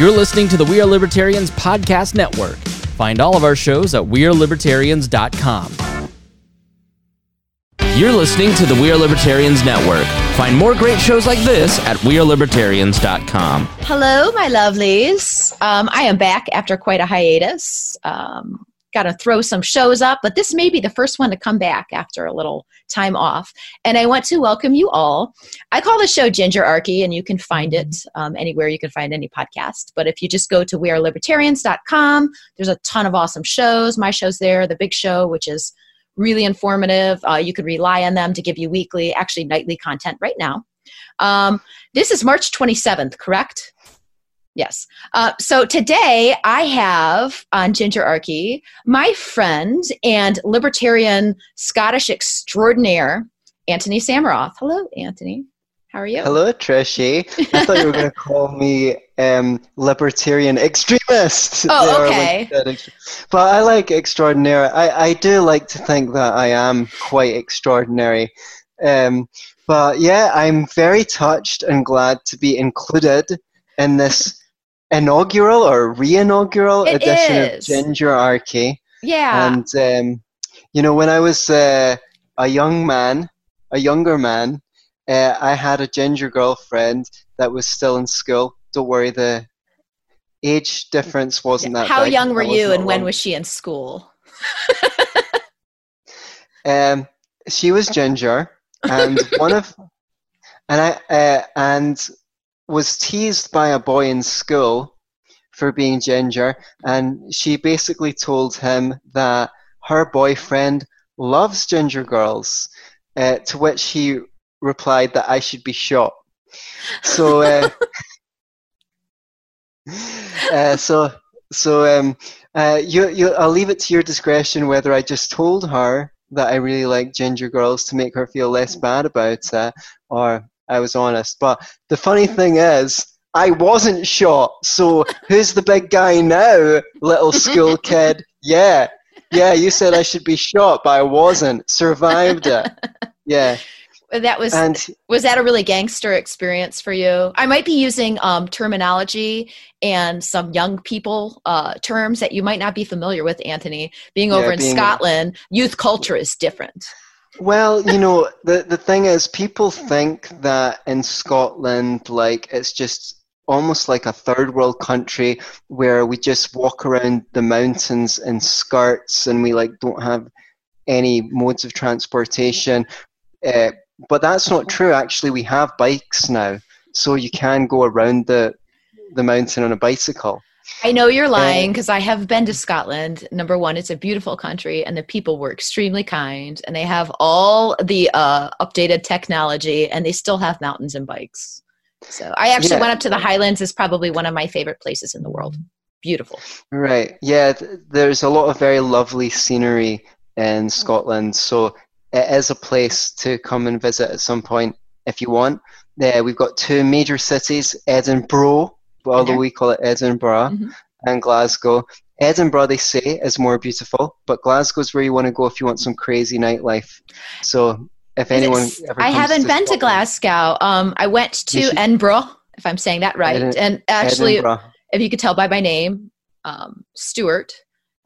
You're listening to the We Are Libertarians Podcast Network. Find all of our shows at WeareLibertarians.com. You're listening to the We Are Libertarians Network. Find more great shows like this at WeareLibertarians.com. Hello, my lovelies. Um, I am back after quite a hiatus. Um, got to throw some shows up, but this may be the first one to come back after a little time off. And I want to welcome you all. I call the show Gingerarchy, and you can find it um, anywhere you can find any podcast. But if you just go to wearelibertarians.com, there's a ton of awesome shows. My show's there, The Big Show, which is really informative. Uh, you can rely on them to give you weekly, actually nightly content right now. Um, this is March 27th, correct? Yes. Uh, so today I have on Ginger Gingerarchy my friend and libertarian Scottish extraordinaire, Anthony Sammeroff. Hello, Anthony. How are you? Hello, Trishy. I thought you were going to call me um, libertarian extremist. Oh, okay. but I like extraordinary. I, I do like to think that I am quite extraordinary. Um, but yeah, I'm very touched and glad to be included in this inaugural or re-inaugural It edition is. of Gingerarchy. Yeah. And um, you know, when I was uh, a young man, a younger man, uh, I had a ginger girlfriend that was still in school. Don't worry, the age difference wasn't that. How big. young were you and when was she in school? Um, she was ginger, and one of, and I uh, and was teased by a boy in school for being ginger, and she basically told him that her boyfriend loves ginger girls, uh, to which he replied that I should be shot. So, uh, uh, so, so, um, uh, you, you, I'll leave it to your discretion whether I just told her that I really like ginger girls to make her feel less bad about it, or I was honest. But the funny thing is, I wasn't shot. So who's the big guy now, little school kid? Yeah, yeah. You said I should be shot, but I wasn't. Survived it. Yeah, That was and was that a really gangster experience for you? I might be using um, terminology and some young people uh, terms that you might not be familiar with, Anthony. Being over Yeah, in being- Scotland, youth culture is different. Well, you know, the the thing is, people think that in Scotland, like it's just almost like a third world country where we just walk around the mountains in skirts and we like don't have any modes of transportation. Uh, but that's not true. Actually, we have bikes now, so you can go around the the mountain on a bicycle. I know you're lying because I have been to Scotland. Number one, it's a beautiful country, and the people were extremely kind, and they have all the uh, updated technology, and they still have mountains and bikes. So I actually Yeah. went up to the Highlands. is probably one of my favorite places in the world. Beautiful. Right. Yeah, th- there's a lot of very lovely scenery in Scotland, so it is a place to come and visit at some point if you want. There, we've got two major cities: Edinburgh, although Okay. we call it Edinburgh, Mhm. and Glasgow. Edinburgh, they say, is more beautiful, but Glasgow's where you want to go if you want some crazy nightlife. So, if anyone I haven't to been to Glasgow. Um, I went to should- Edinburgh, if I'm saying that right. Edin- and actually, Edinburgh, if you could tell by my name, um, Stuart.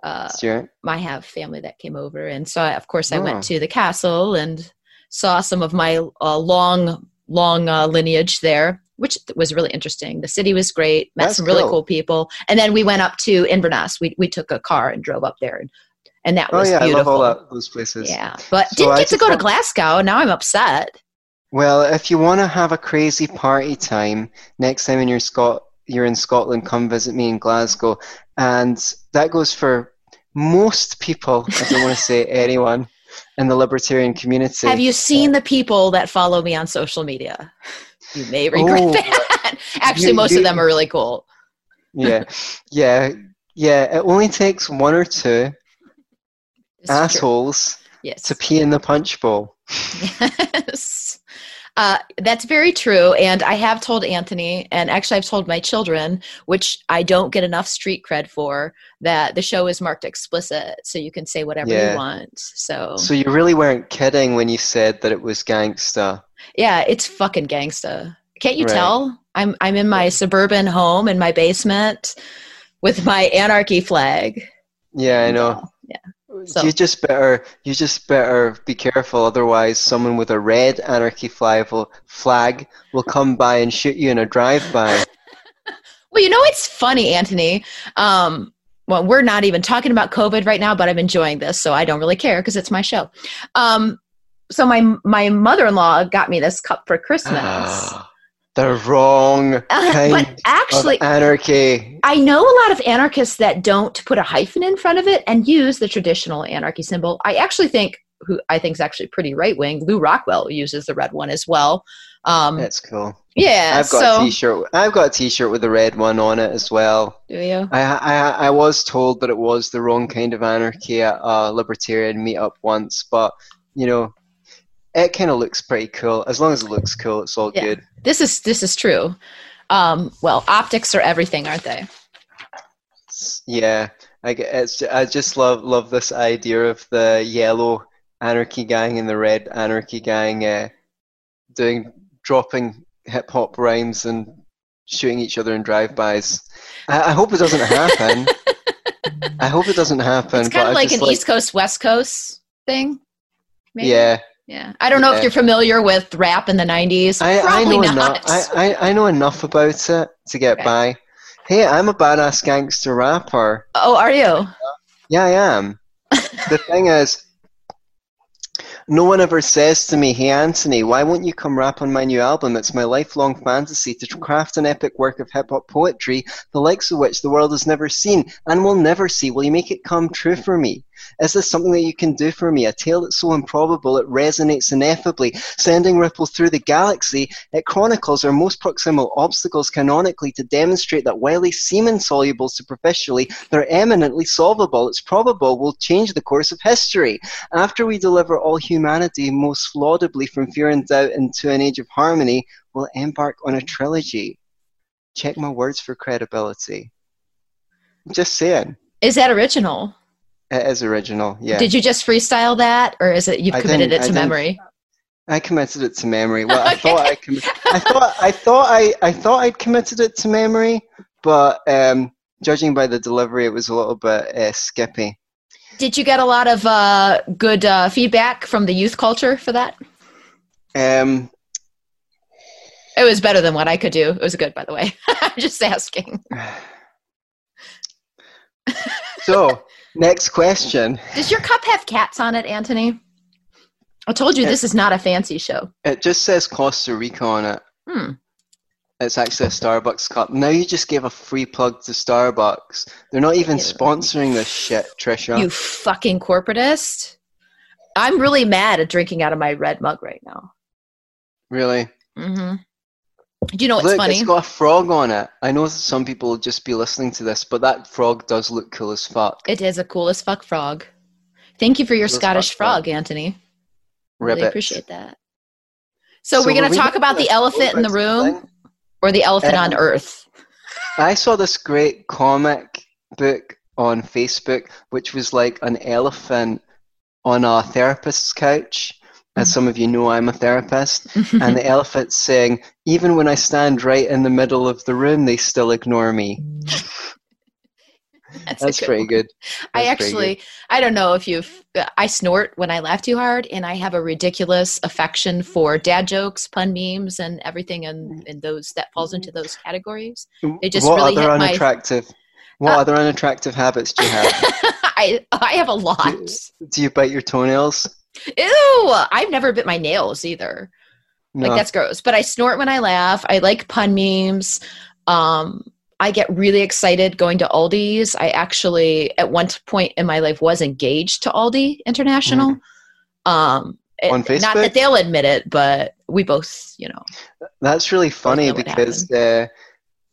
Uh, Stuart. I have family that came over, and so I, of course I Oh. went to the castle and saw some of my uh, long, long uh, lineage there, which was really interesting. The city was great, met That's some really cool. cool people, and then we went up to Inverness. We we took a car and drove up there, and, and that Oh was yeah, beautiful. I love all those places. Yeah, but So didn't I get to go to Glasgow. Now I'm upset. Well, if you want to have a crazy party time next time in your Scot you're in Scotland, come visit me in Glasgow, and that goes for most people. I don't want to say anyone in the libertarian community. Have you seen the people that follow me on social media? You may regret Oh. that. Actually, You- most you- of them are really cool. Yeah, yeah, yeah. It only takes one or two It's assholes Yes. to pee in the punch bowl. Yes. Uh, that's very true. And I have told Anthony, and actually, I've told my children, which I don't get enough street cred for, that the show is marked explicit. So you can say whatever Yeah. you want. So, So you really weren't kidding when you said that it was gangsta. Yeah, it's fucking gangsta. Can't you Right. tell? I'm I'm in my suburban home in my basement with my anarchy flag. Yeah, I know. Yeah. So- You just better you just better be careful, otherwise someone with a red anarchy flag will, flag will come by and shoot you in a drive-by. Well, you know it's funny, Anthony. Um, well, we're not even talking about COVID right now, but I'm enjoying this, so I don't really care because it's my show. Um, so my my mother in law got me this cup for Christmas. the wrong kind but actually, of anarchy. I know a lot of anarchists that don't put a hyphen in front of it and use the traditional anarchy symbol. I actually think who I think is actually pretty right wing. Lew Rockwell uses the red one as well. Um, That's cool. yeah. I've got so a T-shirt. I've got a T-shirt with the red one on it as well. do you? I, I I was told that it was the wrong kind of anarchy at a libertarian meetup once, but you know, it kind of looks pretty cool. As long as it looks cool, it's all Yeah. good. This is this is true. Um, well, optics are everything, aren't they? Yeah, I it's I just love love this idea of the yellow anarchy gang and the red anarchy gang uh, doing dropping hip hop rhymes and shooting each other in drive-bys. I, I hope it doesn't happen. I hope it doesn't happen. It's kind of like an East Coast West Coast thing. maybe? Yeah, Yeah. I don't know Yeah. if you're familiar with rap in the 90s. I, I Probably know not. enough. I, I, I know enough about it to get Okay. by. Hey, I'm a badass gangster rapper. oh, are you? Yeah, I am. the thing is, no one ever says to me, "Hey, Anthony, why won't you come rap on my new album? It's my lifelong fantasy to craft an epic work of hip hop poetry, the likes of which the world has never seen and will never see. Will you make it come true for me? Is this something that you can do for me? A tale that's so improbable it resonates ineffably, sending ripples through the galaxy. It chronicles our most proximal obstacles canonically to demonstrate that while they seem insoluble superficially, they're eminently solvable. It's probable we'll change the course of history. After we deliver all humanity most laudably from fear and doubt into an age of harmony, we'll embark on a trilogy. Check my words for credibility. Just saying. Is that original? It is original, yeah. Did you just freestyle that, or is it you've I committed it to memory? I committed it to memory. Well, I thought I, commi- I thought I thought I, I thought I'd committed it to memory, but um, judging by the delivery, it was a little bit uh, skippy. Did you get a lot of uh, good uh, feedback from the youth culture for that? Um, It was better than what I could do. It was good, by the way. I'm just asking. so next question. Does your cup have cats on it, Anthony? I told you this is not a fancy show. It just says Costa Rica on it. Hmm. It's actually a Starbucks cup. Now you just gave a free plug to Starbucks. They're not even sponsoring this shit, Trisha. You fucking corporatist. I'm really mad at drinking out of my red mug right now. really? hmm Do you know what's Look, funny? it's got a frog on it. I know some people will just be listening to this, but that frog does look cool as fuck. It is a cool as fuck frog. Thank you for your Cool Scottish frog. frog, Anthony. Really appreciate that. So, So we're going to talk about the elephant in the room thing? or the elephant on Um, Earth. I saw this great comic book on Facebook, which was like an elephant on a therapist's couch. As some of you know, I'm a therapist. and the elephant's saying, Even when I stand right in the middle of the room, they still ignore me. That's, That's good pretty one. good. I That's good. actually, I don't know if you've, I snort when I laugh too hard, and I have a ridiculous affection for dad jokes, pun memes, and everything in, in those that falls into those categories. They just what really other hit my- unattractive? What Uh, other unattractive habits do you have? I I have a lot. do you bite your toenails? Ew! I've never bit my nails either. No. Like that's gross. But I snort when I laugh. I like pun memes. Um, I get really excited going to Aldi's. I actually, at one point in my life, was engaged to Aldi International. Um, it-. On Not that they'll admit it, but we both, you know. That's really funny because uh,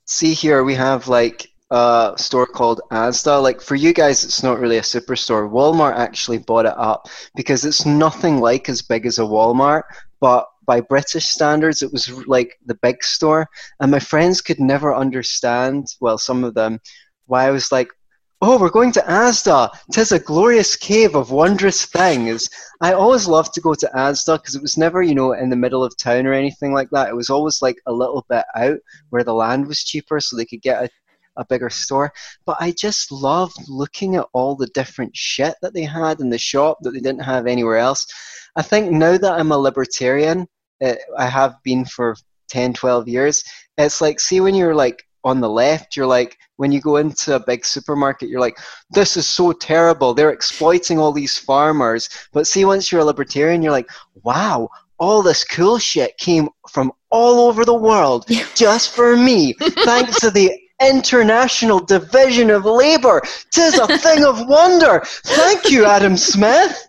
see here we have like a store called Asda. Like for you guys, it's not really a superstore. Walmart actually bought it up because it's nothing like as big as a Walmart, but by British standards, it was like the big store. And my friends could never understand. Well, some of them, why I was like. Oh, we're going to Asda. Tis a glorious cave of wondrous things. I always loved to go to Asda because it was never, you know, in the middle of town or anything like that. It was always like a little bit out where the land was cheaper so they could get a, a bigger store. But I just loved looking at all the different shit that they had in the shop that they didn't have anywhere else. I think now that I'm a libertarian, uh, I have been for 10, 12 years, it's like, see, when you're like on the left, you're like, when you go into a big supermarket, you're like, this is so terrible. They're exploiting all these farmers. But see, once you're a libertarian, you're like, wow, all this cool shit came from all over the world just for me, thanks to the International Division of Labor. Tis a thing of wonder. Thank you, Adam Smith.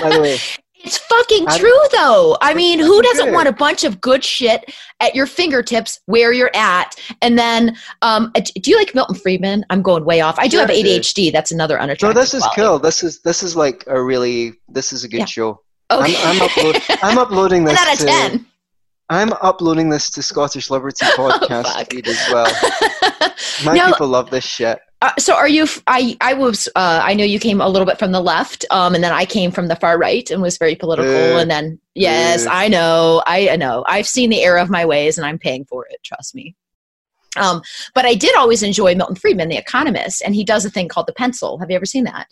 By the way, it's fucking I- true, though. I mean, who doesn't want a bunch of good shit at your fingertips where you're at? And then, um, uh, do you like Milton Friedman? I'm going way off. I do have. ADHD. That's another unattractive. no, this is quality. cool. This is this is like a really this is a good Yeah. show. Okay. I'm, I'm, upload, I'm uploading this. Out of to, ten. I'm uploading this to Scottish Liberty podcast Oh, feed as well. My Now- people love this shit. Uh, so are you i i was uh i know you came a little bit from the left um and then i came from the far right and was very political Boo. and then yes Boo. i know i I know i've seen the error of my ways and i'm paying for it trust me um but i did always enjoy milton friedman the economist and he does a thing called the pencil have you ever seen that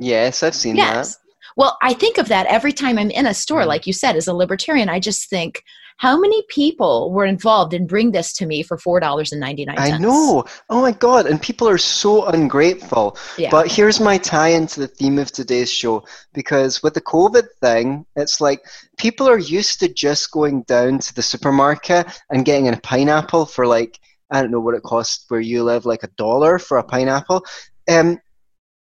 Yes, I've seen yes well i think of that every time i'm in a store Mm. like you said as a libertarian i just think how many people were involved in bring this to me for four dollars and 99 that. I know. Oh my god, and people are so ungrateful. yeah But here's my tie into the theme of today's show because with the COVID thing, it's like people are used to just going down to the supermarket and getting a pineapple for like I don't know what it costs where you live, like a dollar for a pineapple. Um,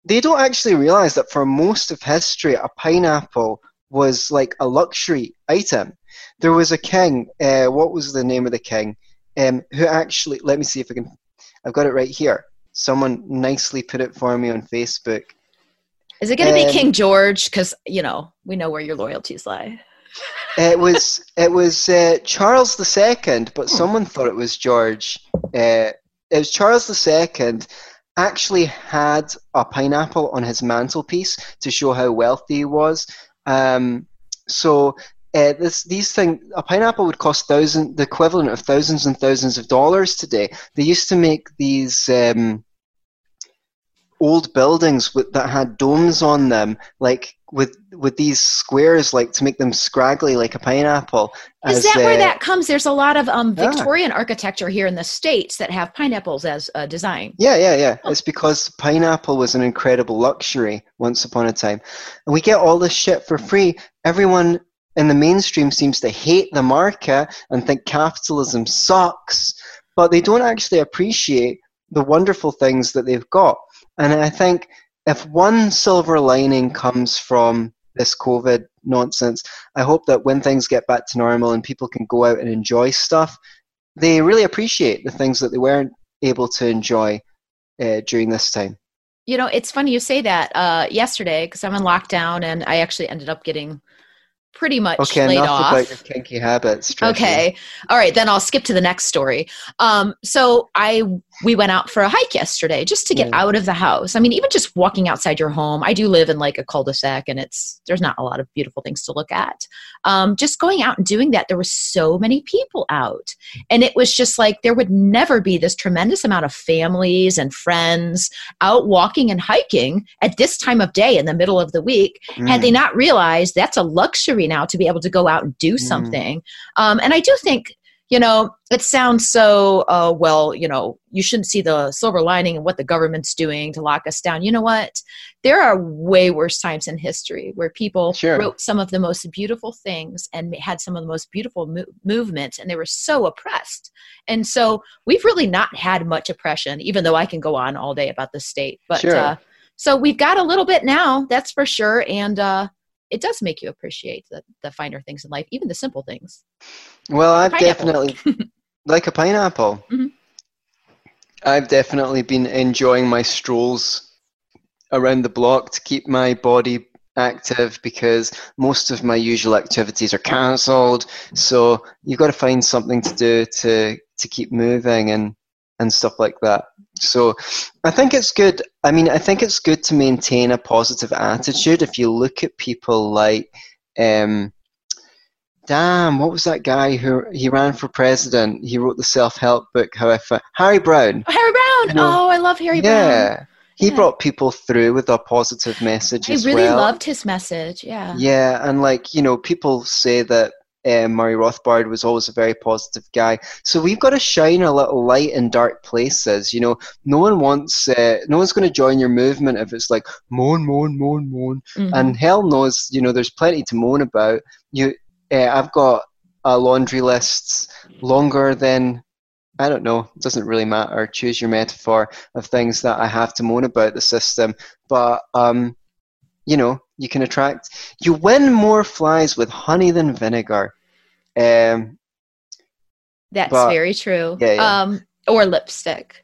they don't actually realize that for most of history, a pineapple was like a luxury item. There was a king. Uh, what was the name of the king? Um, who actually? Let me see if I can. I've got it right here. Someone nicely put it for me on Facebook. Is it going to be Um, King George? Because you know we know where your loyalties lie. It was it was uh, Charles II, but someone thought it was George. Uh, it was Charles II. Actually, had a pineapple on his mantelpiece to show how wealthy he was. Um, so uh, this these thing a pineapple would cost thousand the equivalent of thousands and thousands of dollars today. They used to make these. Um, old buildings with, that had domes on them, like with with these squares, like to make them scraggly like a pineapple. Is as, that where uh, that comes? There's a lot of um, Yeah. Victorian architecture here in the states that have pineapples as a design. Yeah, yeah, yeah. It's because pineapple was an incredible luxury once upon a time, and we get all this shit for free. Everyone in the mainstream seems to hate the market and think capitalism sucks, but they don't actually appreciate the wonderful things that they've got. And I think if one silver lining comes from this COVID nonsense, I hope that when things get back to normal and people can go out and enjoy stuff, they really appreciate the things that they weren't able to enjoy uh, during this time. You know, it's funny you say that. Uh, yesterday, because I'm in lockdown, and I actually ended up getting pretty much Okay, laid enough off. about your kinky habits. Tracy. Okay. All right, then I'll skip to the next story. Um, so I we went out for a hike yesterday just to get Yeah. out of the house. I mean, even just walking outside your home. I do live in like a cul-de-sac and it's there's not a lot of beautiful things to look at. Um, just going out and doing that, there were so many people out. And it was just like there would never be this tremendous amount of families and friends out walking and hiking at this time of day in the middle of the week had Mm. they not realized that's a luxury now to be able to go out and do Mm. something um, and i do think you know it sounds so uh, well you know you shouldn't see the silver lining in what the government's doing to lock us down. You know what? There are way worse times in history where people Sure. wrote some of the most beautiful things and had some of the most beautiful mo- movements and they were so oppressed. And so we've really not had much oppression even though i can go on all day about the state. But Sure. uh, so we've got a little bit now that's for sure. And uh, it does make you appreciate the, the finer things in life even the simple things Well, I've Pineapple. definitely like a pineapple. Mhm. I've definitely been enjoying my strolls around the block to keep my body active because most of my usual activities are cancelled. So you've got to find something to do to to keep moving and and stuff like that. So I think it's good. I mean, I think it's good to maintain a positive attitude. If you look at people like, um, damn, what was that guy who he ran for president? He wrote the self-help book. However, Harry Browne. Oh, Harry Browne. You know, oh, I love Harry yeah. Browne. He yeah. brought people through with a positive message I as really well. loved his message. Yeah. Yeah, and like you know, people say that um, Murray Rothbard was always a very positive guy. So we've got to shine a little light in dark places. You know, no one wants, uh, no one's going to join your movement if it's like moan, moan, moan, moan. Mm-hmm. And hell knows, you know, there's plenty to moan about. You, uh, I've got a laundry list longer than I don't know, it doesn't really matter. Choose your metaphor of things that I have to moan about the system. But, um, you know, you can attract, you win more flies with honey than vinegar. Um, That's but, very true. Yeah, yeah. Um, or lipstick.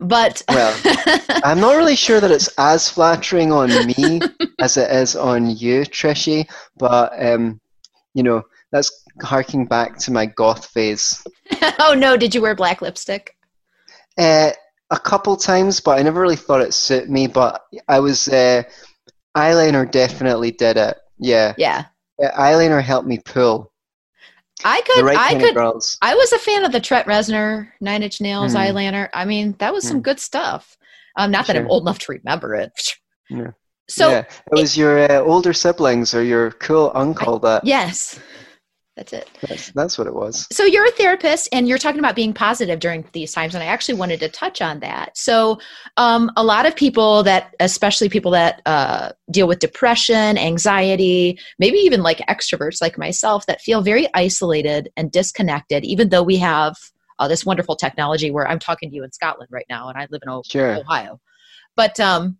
But well, I'm not really sure that it's as flattering on me as it is on you, Trishy. But um, you know, that's harking back to my goth phase. oh no! Did you wear black lipstick? Uh, a couple times, but I never really thought it suited me. But I was uh, eyeliner definitely did it. Yeah. Yeah. Uh, eyeliner helped me pull. I could, right I could, I was a fan of the Trent Reznor Nine Inch Nails mm. eyeliner. I mean, that was mm. some hmm. good stuff. Um, not that I'm old enough to remember it. Yeah. So yeah. it was your uh, older siblings or your cool uncle that. Yes. That's it. That's, that's what it was. So you're a therapist and you're talking about being positive during these times. And I actually wanted to touch on that. So um, a lot of people that, especially people that uh, deal with depression, anxiety, maybe even like extroverts like myself that feel very isolated and disconnected, even though we have uh, this wonderful technology where I'm talking to you in Scotland right now and I live in sure. Ohio. But um,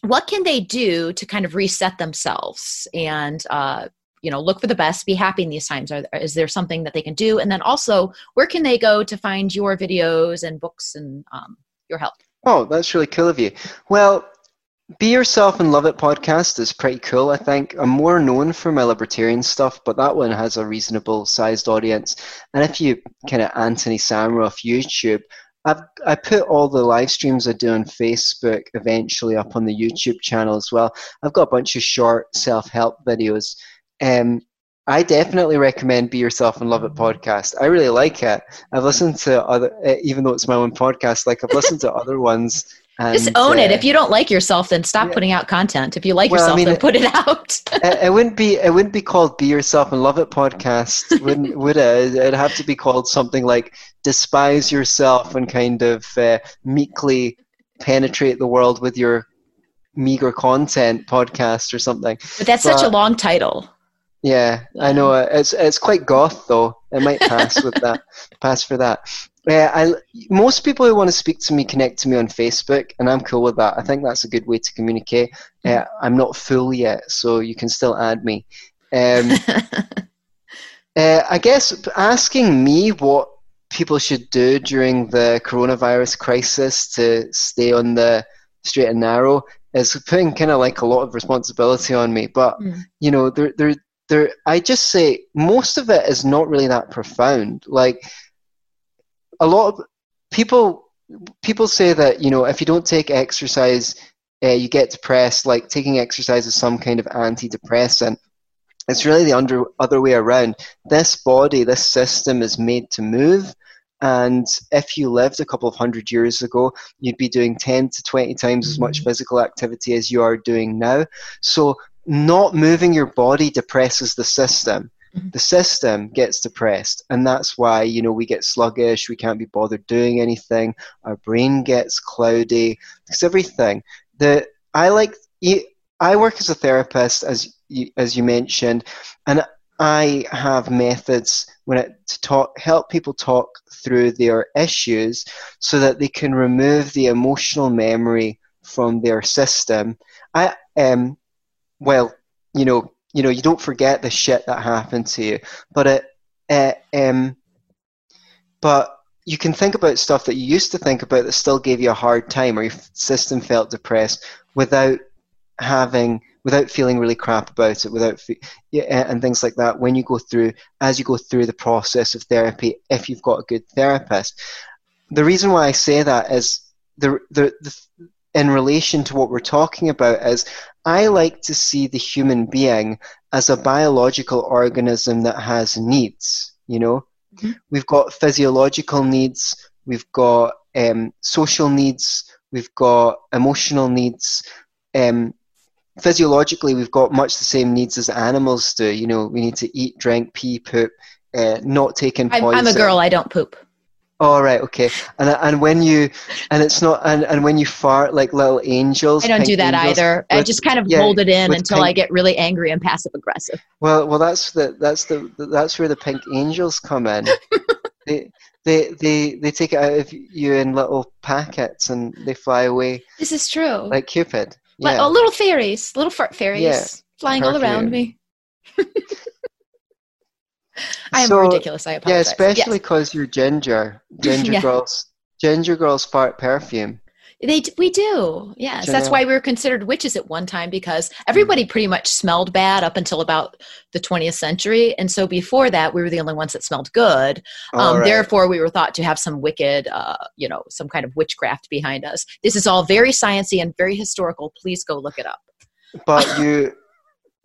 what can they do to kind of reset themselves and uh, you know look for the best be happy in these times Are, is there something that they can do and then also where can they go to find your videos and books and um, your help oh that's really cool of you well be Yourself and Love It podcast is pretty cool, I think. I'm more known for my libertarian stuff, but that one has a reasonable sized audience. And if you kind of Anthony Sammeroff YouTube, I've I put all the live streams I do on Facebook eventually up on the YouTube channel as well. I've got a bunch of short self help videos um, I definitely recommend Be Yourself and Love It podcast. I really like it. I've listened to other, eh, even though it's my own podcast, like I've listened to other ones. And, Just own uh, it. If you don't like yourself, then stop yeah. putting out content. If you like well, yourself, I mean, then put it out. it, it, wouldn't be. It wouldn't be called "Be Yourself and Love It" podcast, wouldn't would it? It'd have to be called something like "Despise Yourself" and kind of uh, meekly penetrate the world with your meager content podcast or something. But that's but, such a long title. Yeah, I know. It's it's quite goth though. It might pass with that. Pass for that. Yeah, I most people who want to speak to me connect to me on Facebook, and I'm cool with that. I think that's a good way to communicate. Uh, I'm not full yet, so you can still add me. Um, uh, I guess asking me what people should do during the coronavirus crisis to stay on the straight and narrow is putting kind of like a lot of responsibility on me. But mm. you know, there there there i just say most of it is not really that profound. Like a lot of people people say that you know if you don't take exercise uh, you get depressed. Like taking exercise is some kind of antidepressant. It's really the under, other way around. This body this system is made to move. And if you lived a couple of hundred years ago you'd be doing 10 to 20 times as much mm-hmm. physical activity as you are doing now. So not moving your body depresses the system. Mm-hmm. The system gets depressed, and that's why you know we get sluggish. We can't be bothered doing anything. Our brain gets cloudy. It's everything. The I like. I work as a therapist, as you, as you mentioned, and I have methods when it, to talk, help people talk through their issues, so that they can remove the emotional memory from their system. I um, well, you know, you know, you don't forget the shit that happened to you, but it, um, but you can think about stuff that you used to think about that still gave you a hard time, or your system felt depressed without having, without feeling really crap about it, without, yeah, and things like that. When you go through, as you go through the process of therapy, if you've got a good therapist, the reason why I say that is the, the, the in relation to what we're talking about is I like to see the human being as a biological organism that has needs. You know, mm-hmm. we've got physiological needs, we've got um, social needs, we've got emotional needs. Um, physiologically, we've got much the same needs as animals do. You know, we need to eat, drink, pee, poop, uh, not taking poison. I'm, I'm a girl. I don't poop. Oh right, okay. And uh, and when you and it's not and, and when you fart like little angels. I don't do that either. With, I just kind of yeah, hold it in until pink, I get really angry and passive aggressive. Well, well, that's the that's the that's where the pink angels come in. they they they they take it out of you in little packets and they fly away. This is true. Like Cupid. Yeah. Like, oh, little fairies, little fart fairies, yeah, flying all around me. I am so, ridiculous. I apologize. Yeah, especially because yes. you're ginger. Ginger yeah. girls. Ginger girls fart perfume. They we do. Yes, that's why we were considered witches at one time because everybody mm. pretty much smelled bad up until about the 20th century, and so before that, we were the only ones that smelled good. Um, right. Therefore, we were thought to have some wicked, uh, you know, some kind of witchcraft behind us. This is all very sciency and very historical. Please go look it up. But you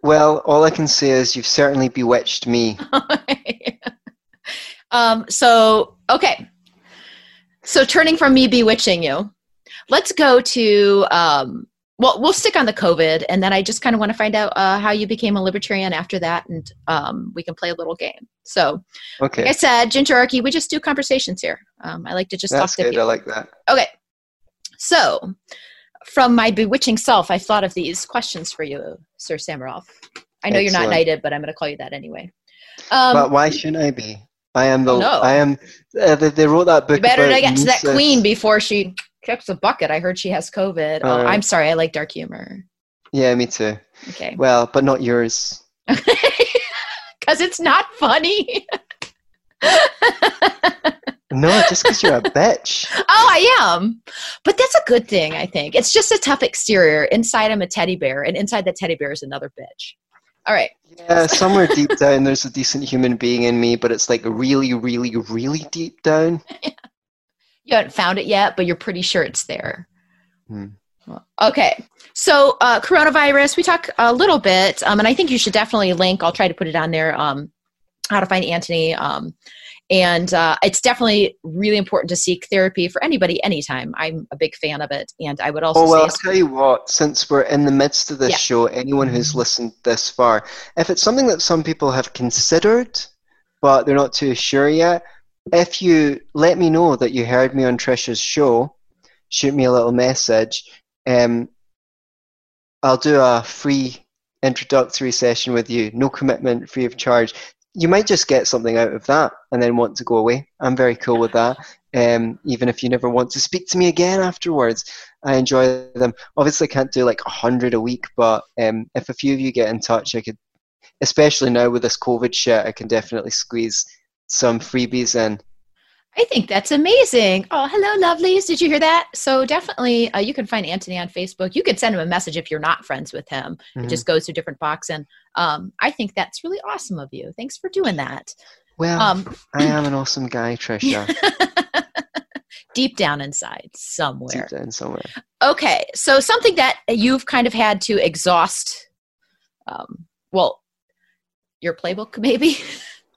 well, all I can say is you've certainly bewitched me. um, so, okay. So, turning from me bewitching you, let's go to, um, well, we'll stick on the COVID, and then I just kind of want to find out uh, how you became a libertarian after that, and um, we can play a little game. So, okay. like I said, Gingerarchy, we just do conversations here. Um, I like to just That's talk to good. people. I like that. Okay. So, from my bewitching self, I thought of these questions for you, Sir Sammeroff. I know Excellent. you're not knighted, but I'm going to call you that anyway. Um, but why shouldn't I be? I am the. No. I am. Uh, they, they, wrote that book. You better get to that queen before she kicks a bucket. I heard she has COVID. oh. I'm sorry. I like dark humor. Yeah, me too. Okay. Well, but not yours. Because it's not funny. No, just because you're a bitch. oh, I am. But that's a good thing, I think. It's just a tough exterior. Inside, I'm a teddy bear, and inside the teddy bear is another bitch. All right. Yeah, somewhere deep down, there's a decent human being in me, but it's like really, really, really deep down. You haven't found it yet, but you're pretty sure it's there. Hmm. Okay. So, uh, coronavirus, we talk a little bit, um, and I think you should definitely link. I'll try to put it on there. Um, how to find Anthony. Um, and uh, it's definitely really important to seek therapy for anybody anytime i'm a big fan of it and i would also oh well i'll tell you what since we're in the midst of this yeah. show anyone who's mm-hmm. listened this far if it's something that some people have considered but they're not too sure yet if you let me know that you heard me on trisha's show shoot me a little message um, i'll do a free introductory session with you no commitment free of charge you might just get something out of that and then want to go away. I'm very cool with that. Um, even if you never want to speak to me again afterwards, I enjoy them. Obviously, I can't do like a hundred a week, but um, if a few of you get in touch, I could, especially now with this COVID shit, I can definitely squeeze some freebies in. I think that's amazing. Oh, hello, lovelies. Did you hear that? So, definitely, uh, you can find Anthony on Facebook. You can send him a message if you're not friends with him. Mm-hmm. It just goes to a different box. And um, I think that's really awesome of you. Thanks for doing that. Well, um, I am an awesome guy, Trisha. Deep down inside, somewhere. Deep down somewhere. Okay. So, something that you've kind of had to exhaust, um, well, your playbook, maybe?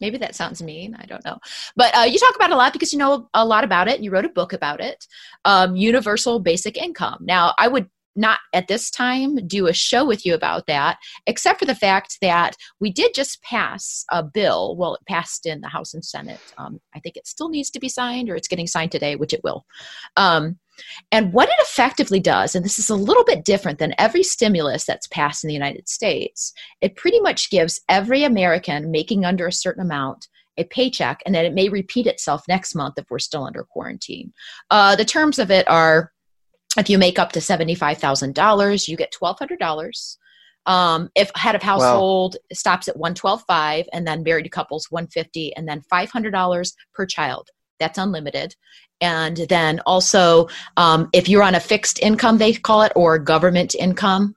Maybe that sounds mean i don't know but uh, you talk about a lot because you know a lot about it you wrote a book about it um, universal basic income now i would not at this time do a show with you about that, except for the fact that we did just pass a bill. Well, it passed in the House and Senate. Um, I think it still needs to be signed, or it's getting signed today, which it will. Um, and what it effectively does, and this is a little bit different than every stimulus that's passed in the United States, it pretty much gives every American making under a certain amount a paycheck, and then it may repeat itself next month if we're still under quarantine. Uh, the terms of it are if you make up to $75,000, you get $1,200. Um, if head of household wow. stops at 112.5 and then married couples 150 and then $500 per child. That's unlimited. And then also, um, if you're on a fixed income, they call it, or government income,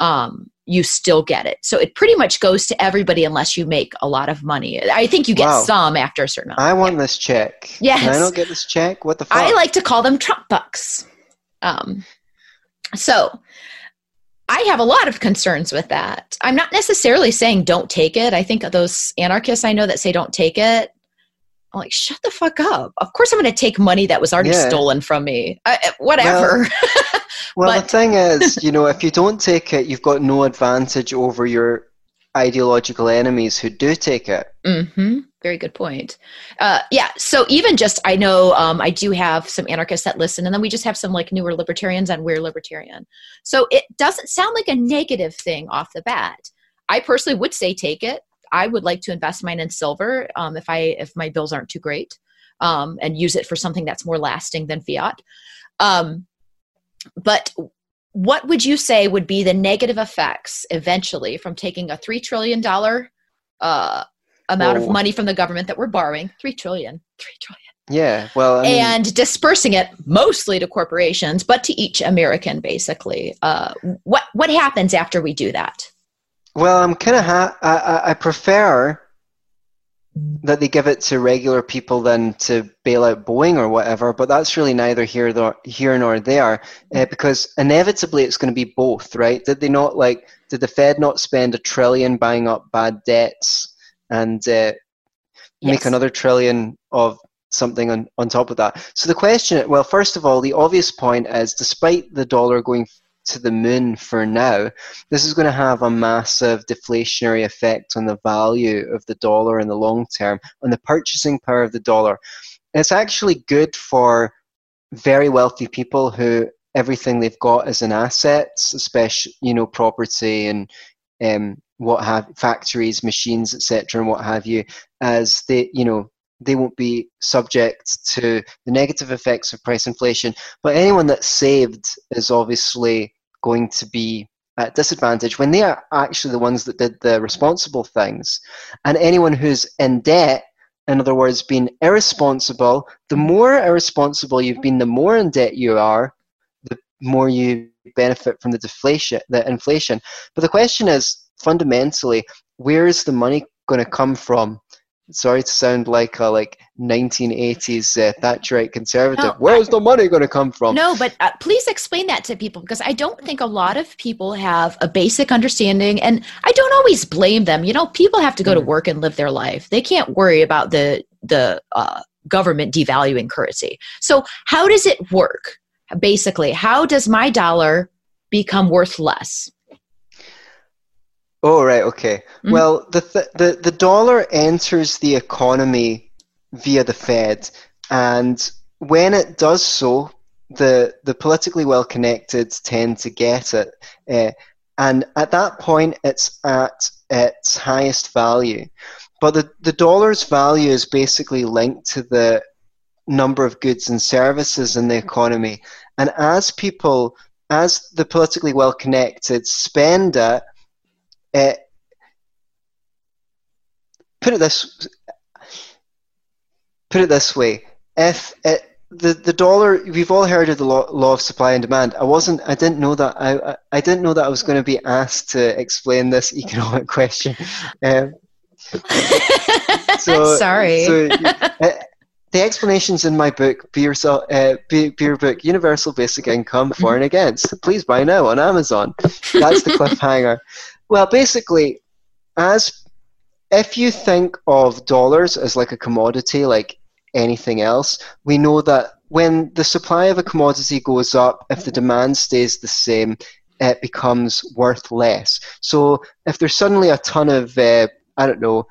um, you still get it. So it pretty much goes to everybody unless you make a lot of money. I think you get Wow. some after a certain amount. I want this check. Yes. Can I don't get this check? What the fuck? I like to call them Trump bucks. Um, so I have a lot of concerns with that. I'm not necessarily saying don't take it. I think those anarchists I know that say don't take it. I'm like, shut the fuck up. Of course, I'm going to take money that was already Yeah. stolen from me. I, I- whatever. Well, But- the thing is, you know, if you don't take it, you've got no advantage over your ideological enemies who do take it. hmm Very good point. Uh, yeah. So even just, I know um, I do have some anarchists that listen, and then we just have some like newer libertarians and We're Libertarian. So it doesn't sound like a negative thing off the bat. I personally would say take it. I would like to invest mine in silver um, if I if my bills aren't too great, um, and use it for something that's more lasting than fiat. Um, but what would you say would be the negative effects eventually from taking a three trillion dollar uh, amount of money from the government that we're borrowing three trillion, three trillion, Yeah, well, I mean, and dispersing it mostly to corporations, but to each American, basically. Uh, what what happens after we do that? Well, I'm kind of ha- I, I, I prefer that they give it to regular people than to bail out Boeing or whatever. But that's really neither here nor here nor there, uh, because inevitably it's going to be both, right? Did they not like? Did the Fed not spend a trillion buying up bad debts and uh, make another trillion of something on, on top of that. So the question, well, first of all, the obvious point is despite the dollar going to the moon for now, this is going to have a massive deflationary effect on the value of the dollar in the long term, on the purchasing power of the dollar. It's actually good for very wealthy people who everything they've got is in assets, especially you know property and um, what have factories, machines, etc., and what have you, as they you know they won't be subject to the negative effects of price inflation. But anyone that's saved is obviously going to be at disadvantage when they are actually the ones that did the responsible things. And anyone who's in debt, in other words, being irresponsible, the more irresponsible you've been, the more in debt you are, the more you benefit from the deflation, the inflation. But the question is fundamentally, where is the money going to come from? Sorry to sound like a like 1980s uh, Thatcherite conservative. No, Where's the money going to come from? No, but uh, please explain that to people because I don't think a lot of people have a basic understanding, and I don't always blame them. You know, people have to go to Mhm. work and live their life; they can't worry about the the uh, government devaluing currency. So, how does it work? Basically, how does my dollar become worth less? Oh right, okay. Mhm. Well, the, th- the the dollar enters the economy via the Fed, and when it does so, the the politically well connected tend to get it, uh, and at that point, it's at its highest value. But the the dollar's value is basically linked to the number of goods and services in the economy, and as people, as the politically well connected spend it uh, put it this put it this way. If it, the the dollar we've all heard of the law, law of supply and demand. I wasn't i didn't know that i i, I didn't know that i was going to be asked to explain this economic question. Um, so Sorry. so, uh, the explanations in my book be yourself uh, book universal basic income for and against please buy now on amazon that's the cliffhanger well, basically, as if you think of dollars as like a commodity, like anything else, we know that when the supply of a commodity goes up, if the demand stays the same, it becomes worth less. So if there's suddenly a ton of, uh, I don't know,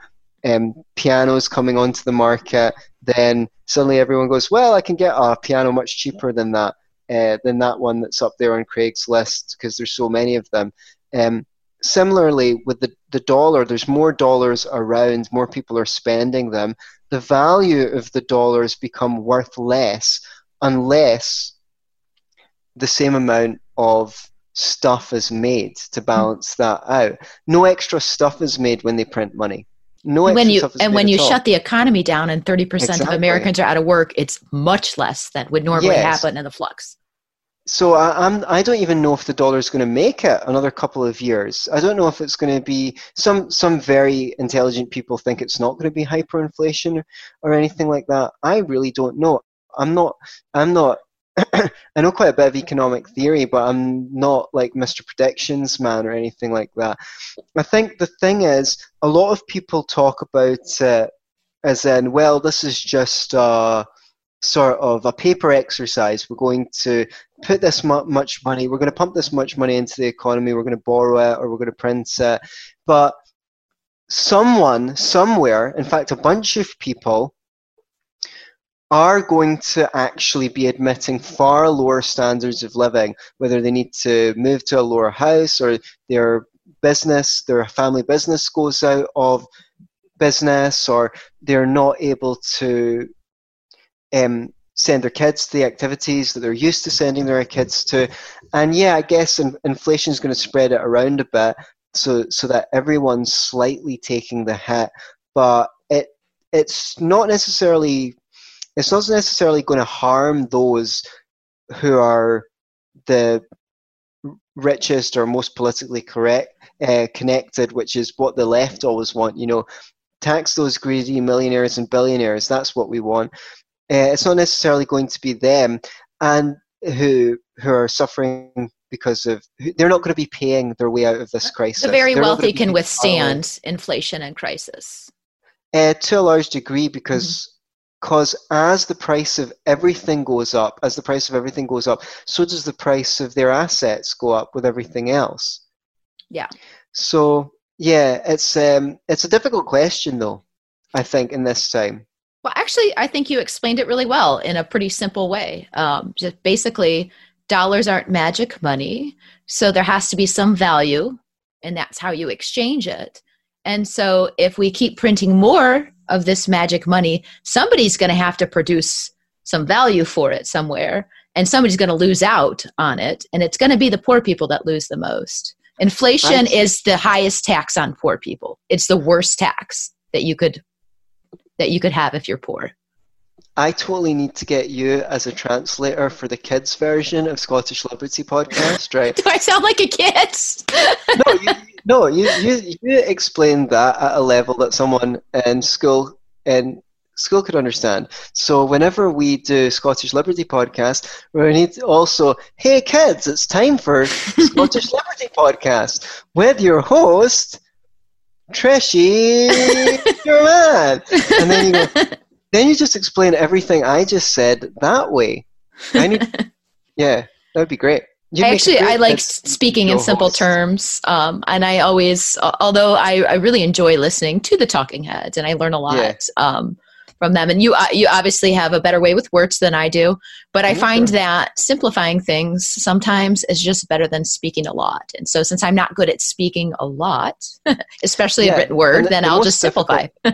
um, pianos coming onto the market, then suddenly everyone goes, well, I can get a piano much cheaper than that, uh, than that one that's up there on Craigslist because there's so many of them. Um, similarly with the, the dollar there's more dollars around more people are spending them. The value of the dollars become worth less unless the same amount of stuff is made to balance that out. No extra stuff is made when they print money no when you and when you shut the economy down and 30% of Americans are out of work, it's much less than would normally Yes. happen in the flux. so I, I'm I don't even know if the dollar is going to make it another couple of years. I don't know if it's going to be some some very intelligent people think it's not going to be hyperinflation or anything like that. I really don't know. I'm not I'm not I know quite a bit of economic theory, but I'm not like Mr. Predictions man or anything like that. I think the thing is, a lot of people talk about it as in, well, this is just sort of a paper exercise. We're going to put this much money, we're going to pump this much money into the economy, we're going to borrow it or we're going to print it. But someone, somewhere, in fact, a bunch of people, are going to actually be admitting far lower standards of living, whether they need to move to a lower house or their business, their family business goes out of business or they're not able to um, send their kids to the activities that they're used to sending their kids to. And yeah, I guess in, inflation is going to spread it around a bit so so that everyone's slightly taking the hit, but it it's not necessarily it's not necessarily going to harm those who are the richest or most politically correct uh, connected, which is what the left always want. You know, tax those greedy millionaires and billionaires. That's what we want. Uh, it's not necessarily going to be them and who who are suffering because of they're not going to be paying their way out of this crisis. The very they're wealthy can withstand inflation and crisis. Uh, to a large degree, because because as the price of everything goes up, as the price of everything goes up, so does the price of their assets go up with everything else. Yeah. So yeah, it's um, it's a difficult question though. I think in this time. Well, actually, I think you explained it really well in a pretty simple way. Um, just basically, dollars aren't magic money, so there has to be some value, and that's how you exchange it. And so, if we keep printing more of this magic money, somebody's going to have to produce some value for it somewhere, and somebody's going to lose out on it, and it's going to be the poor people that lose the most. Inflation is the highest tax on poor people. It's the worst tax that you could that you could have if you're poor. I totally need to get you as a translator for the kids version of Scottish Liberty podcast, right? Do I sound like a kid? no, you, no, you, you you explained that at a level that someone in school in school could understand. So whenever we do Scottish Liberty podcast, we need also, hey kids, it's time for Scottish Liberty podcast with your host Trishy, you're. And then you go, then you just explain everything I just said that way. I need, yeah, that would be great. You'd Actually, I like speaking in simple host. terms, um, and I always, although I, I, really enjoy listening to the talking heads, and I learn a lot. Yeah. Um, from them. And you, uh, you obviously have a better way with words than I do, but I find that simplifying things sometimes is just better than speaking a lot. And so, since I'm not good at speaking a lot, especially yeah. a written word, then the I'll just simplify.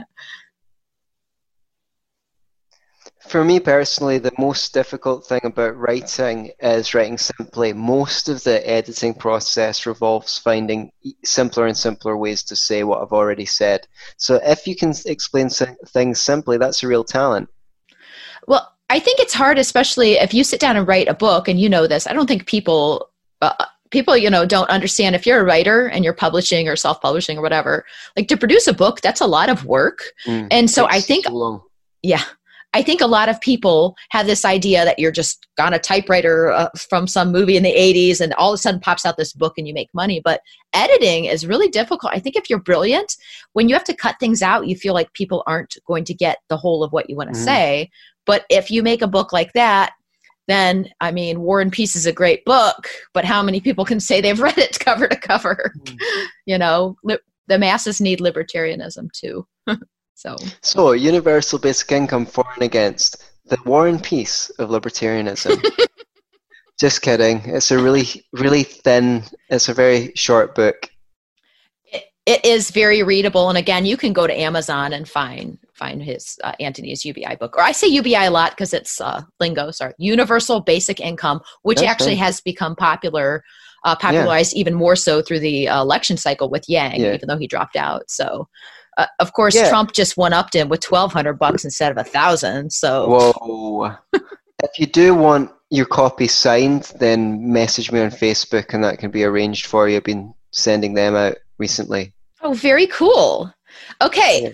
For me personally, the most difficult thing about writing is writing simply. Most of the editing process revolves finding simpler and simpler ways to say what I've already said. So if you can explain things simply, that's a real talent. Well, I think it's hard, especially if you sit down and write a book, and you know this. I don't think people. Uh, people you know don't understand if you're a writer and you're publishing or self-publishing or whatever like to produce a book that's a lot of work mm, and so i think yeah I think a lot of people have this idea that you're just on a typewriter uh, from some movie in the 80s and all of a sudden pops out this book and you make money. But editing is really difficult. I think if you're brilliant, when you have to cut things out, you feel like people aren't going to get the whole of what you want to mm. say. But if you make a book like that, then I mean, War and Peace is a great book, but how many people can say they've read it cover to cover? Mm. You know, li- the masses need libertarianism too. So, so universal basic income for and against the war and peace of libertarianism. Just kidding. It's a really, really thin. It's a very short book. It, it is very readable, and again, you can go to Amazon and find find his uh, Anthony's UBI book. Or I say UBI a lot because it's uh, lingo. Sorry, Universal Basic Income, which That's actually has become popular, uh, popularized yeah. even more so through the uh, election cycle with Yang, yeah. even though he dropped out. So uh, of course, yeah. Trump just one upped him with twelve hundred bucks instead of a thousand. So whoa. If you do want your copy signed, then message me on Facebook and that can be arranged for you. I've been sending them out recently. Oh, very cool. Okay. Yeah.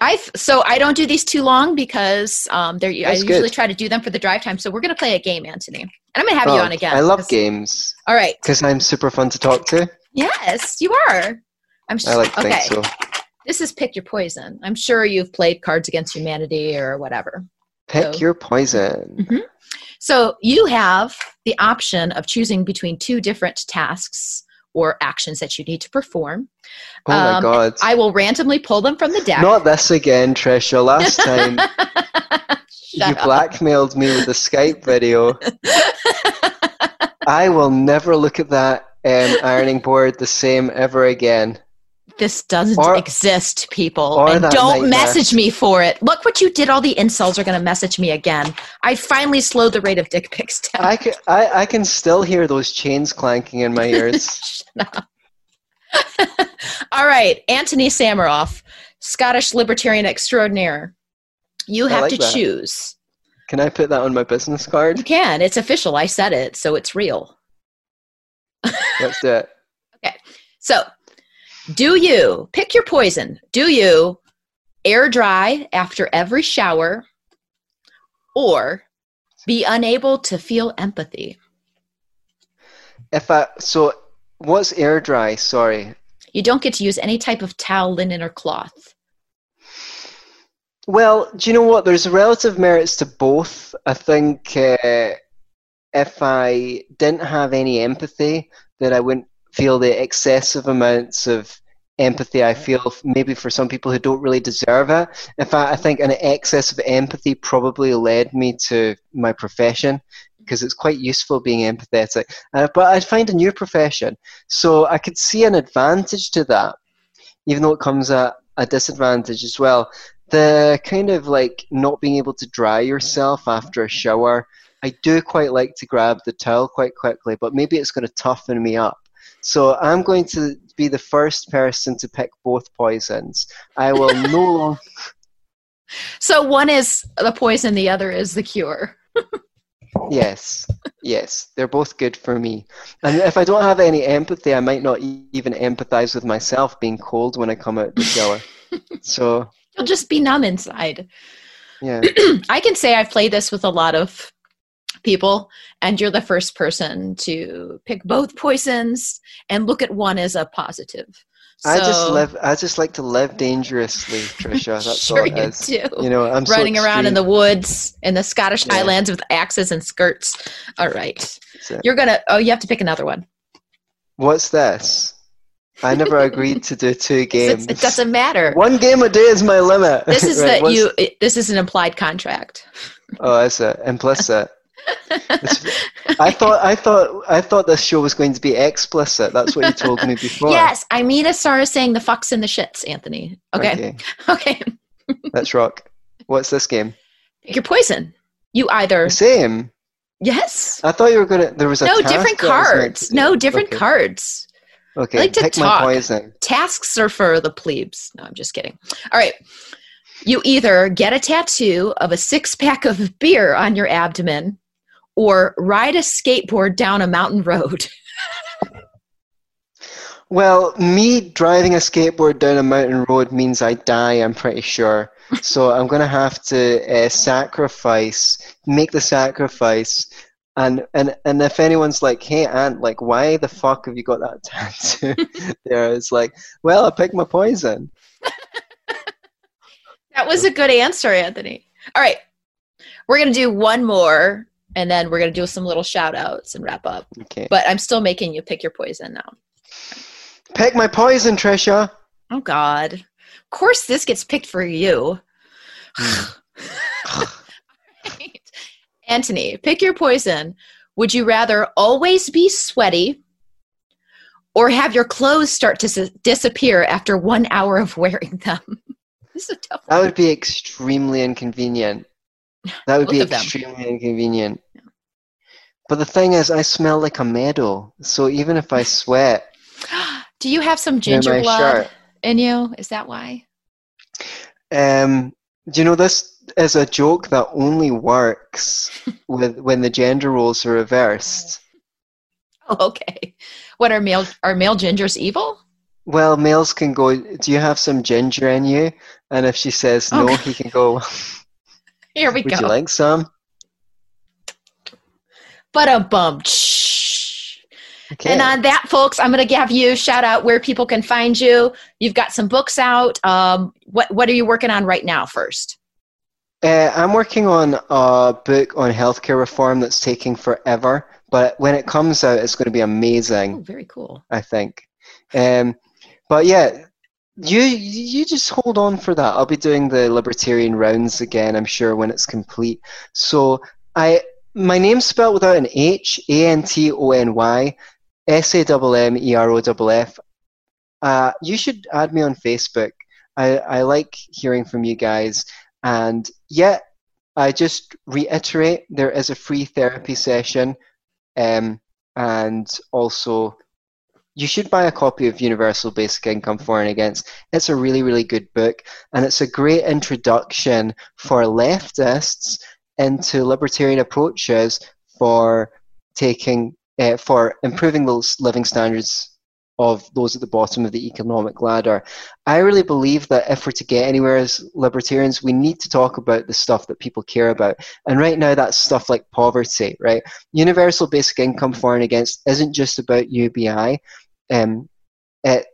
I so I don't do these too long because um, they're, I usually good. try to do them for the drive time. So we're going to play a game, Anthony, and I'm going to have you Oh, on again. I love games All right. because I'm super fun to talk to. Yes, you are. I'm s- I like okay. think so. This is pick your poison. I'm sure you've played Cards Against Humanity or whatever. Pick So- your poison. So you have the option of choosing between two different tasks or actions that you need to perform. Oh my Um, god. I will randomly pull them from the deck. Not this again, Trisha. Last time you up. blackmailed me with a Skype video. I will never look at that um, ironing board the same ever again. This doesn't Or- exist, people. And don't nightmare. message me for it. Look what you did. All the insults are going to message me again. I finally slowed the rate of dick pics down. I can, I, I can still hear those chains clanking in my ears. All right, Anthony Sammeroff, Scottish libertarian extraordinaire. You have like to that. choose. Can I put that on my business card? You can. It's official. I said it, so it's real. Let's do it. Okay. So, do you pick your poison? Do you air dry after every shower or be unable to feel empathy? If I so, what's air dry? Sorry. You don't get to use any type of towel, linen, or cloth. Well, do you know what? There's relative merits to both. I think uh, if I didn't have any empathy, then I wouldn't feel the excessive amounts of empathy I feel maybe for some people who don't really deserve it. In fact, I think an excess of empathy probably led me to my profession because it's quite useful being empathetic. Uh, but I'd find a new profession. So I could see an advantage to that, even though it comes at a disadvantage as well the kind of like not being able to dry yourself after a shower i do quite like to grab the towel quite quickly but maybe it's going to toughen me up so i'm going to be the first person to pick both poisons i will no longer So, one is the poison, the other is the cure. yes yes they're both good for me and if i don't have any empathy i might not e- even empathize with myself being cold when i come out the shower so You'll just be numb inside. yeah I can say I've played this with a lot of people, and you're the first person to pick both poisons and look at one as a positive. i just So- live i just like to live dangerously trisha that's sure all it you is do. you know i'm so Running around in the woods in the Scottish Yeah. Highlands with axes and skirts. All right. That's. You're going to, oh, you have to pick another one. What's this? I never agreed to do two games. It doesn't matter. One game a day is my limit. This is Right, that you, it, this is an implied contract. Oh, is it implicit? I thought I thought I thought this show was going to be explicit. That's what you told me before. Yes, I mean, as far as saying the fucks and the shits, Anthony. Okay. Okay. Let's rock. What's this game? Your poison. You either, The same. yes. I thought you were gonna. There was a No, different that I was meant cards. No, different okay. cards. Okay, I like to pick talk. my poison. Tasks are for the plebes. No, I'm just kidding. All right. You either get a tattoo of a six pack of beer on your abdomen or ride a skateboard down a mountain road. Well, me driving a skateboard down a mountain road means I die, I'm pretty sure. So I'm going to have to uh, sacrifice, make the sacrifice. And, and and if anyone's like, hey, Aunt, like, why the fuck have you got that tattoo there? It's like, well, I picked my poison. That was a good answer, Anthony. All right. We're going to do one more and then we're going to do some little shout outs and wrap up. Okay. But I'm still making you pick your poison now. Pick my poison, Trisha. Oh, God. Of course, this gets picked for you. Right. Anthony, pick your poison. Would you rather always be sweaty or have your clothes start to s- disappear after one hour of wearing them? this is a tough That would be extremely inconvenient. That would Both be extremely inconvenient. But the thing is, I smell like a meadow. So even if I sweat Do you have some ginger blood shirt, in you? Is that why? Um, do you know this? is a joke that only works with when the gender roles are reversed. Oh, okay. What are male are male gingers evil? Well, males can go. Do you have some ginger in you? And if she says no, Okay. he can go. Here we Would go. you like some? But a bump. Okay. And on that, folks, I'm going to give you a shout out where people can find you. You've got some books out. Um, what what are you working on right now? First, Uh, I'm working on a book on healthcare reform that's taking forever, but when it comes out, it's going to be amazing. oh, very cool. I think. Um, but yeah, you you just hold on for that. I'll be doing the libertarian rounds again. I'm sure when it's complete. So I my name's spelled without an H, A N T O N Y, S A M M E R O F F. Uh, you should add me on Facebook. I, I like hearing from you guys. And yeah, I just reiterate there is a free therapy session. Um, and also, you should buy a copy of Universal Basic Income for and Against. It's a really, really good book. And it's a great introduction for leftists into libertarian approaches for taking, uh, for improving those living standards of those at the bottom of the economic ladder. I really believe that if we're to get anywhere as libertarians, we need to talk about the stuff that people care about. And right now, that's stuff like poverty, right? Universal basic income for and against isn't just about UBI. Um, it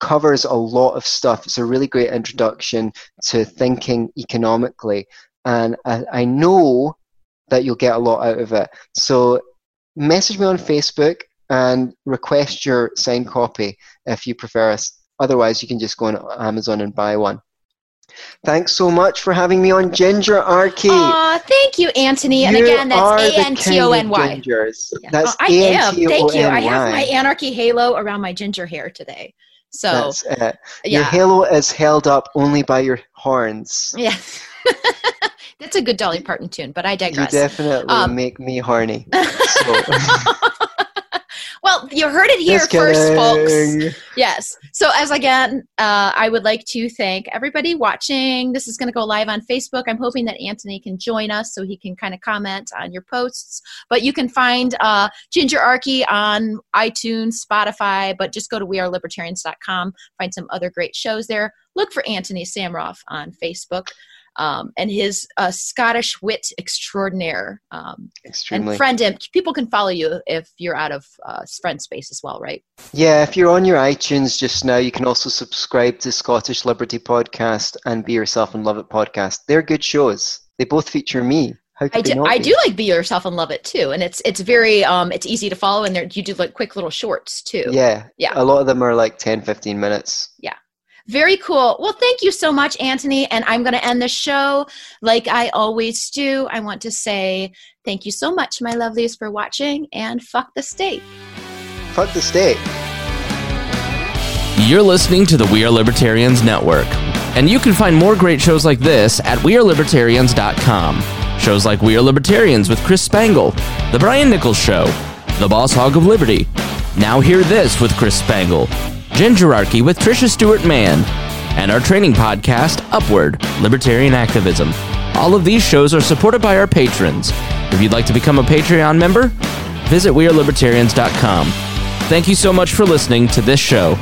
covers a lot of stuff. It's a really great introduction to thinking economically. And I, I know that you'll get a lot out of it. So message me on Facebook and request your signed copy if you prefer us. Otherwise, you can just go on Amazon and buy one. Thanks so much for having me on Gingerarchy. Aw, thank you, Anthony. And You again, that's A N T O N gingers. That's Oh, I am. Thank you. I have my anarchy halo around my ginger hair today. So That's it. Your halo is held up only by your horns. yeah. That's a good Dolly Parton tune, but I digress. You definitely Um, make me horny. So, well, you heard it here just first, folks. Yes. So, as again, uh, I would like to thank everybody watching. This is going to go live on Facebook. I'm hoping that Anthony can join us so he can kind of comment on your posts. But you can find uh, Gingerarchy on iTunes, Spotify, but just go to wearelibertarians.com, find some other great shows there. Look for Anthony Sammeroff on Facebook. Um, and his uh, Scottish wit extraordinaire. Um, Extremely. and friend him. People can follow you if you're out of uh, friend space as well, right? Yeah, if you're on your iTunes just now, you can also subscribe to Scottish Liberty Podcast and Be Yourself and Love It podcast. They're good shows. They both feature me. How could I they do, not I be? do like Be Yourself and Love It too, and it's it's very um it's easy to follow, and there you do like quick little shorts too. Yeah, Yeah. A lot of them are like 10, 15 minutes. Very cool. Well, thank you so much, Anthony. And I'm going to end the show like I always do. I want to say thank you so much, my lovelies, for watching, and fuck the state. Fuck the state. You're listening to the We Are Libertarians Network, and you can find more great shows like this at WeareLibertarians.com. Shows like We Are Libertarians with Chris Spangle, The Brian Nichols Show, The Boss Hog of Liberty, Now Hear This with Chris Spangle, Gingerarchy with Trisha Stewart Mann, and our training podcast, Upward Libertarian Activism. All of these shows are supported by our patrons. If you'd like to become a Patreon member, visit WeareLibertarians.com. Thank you so much for listening to this show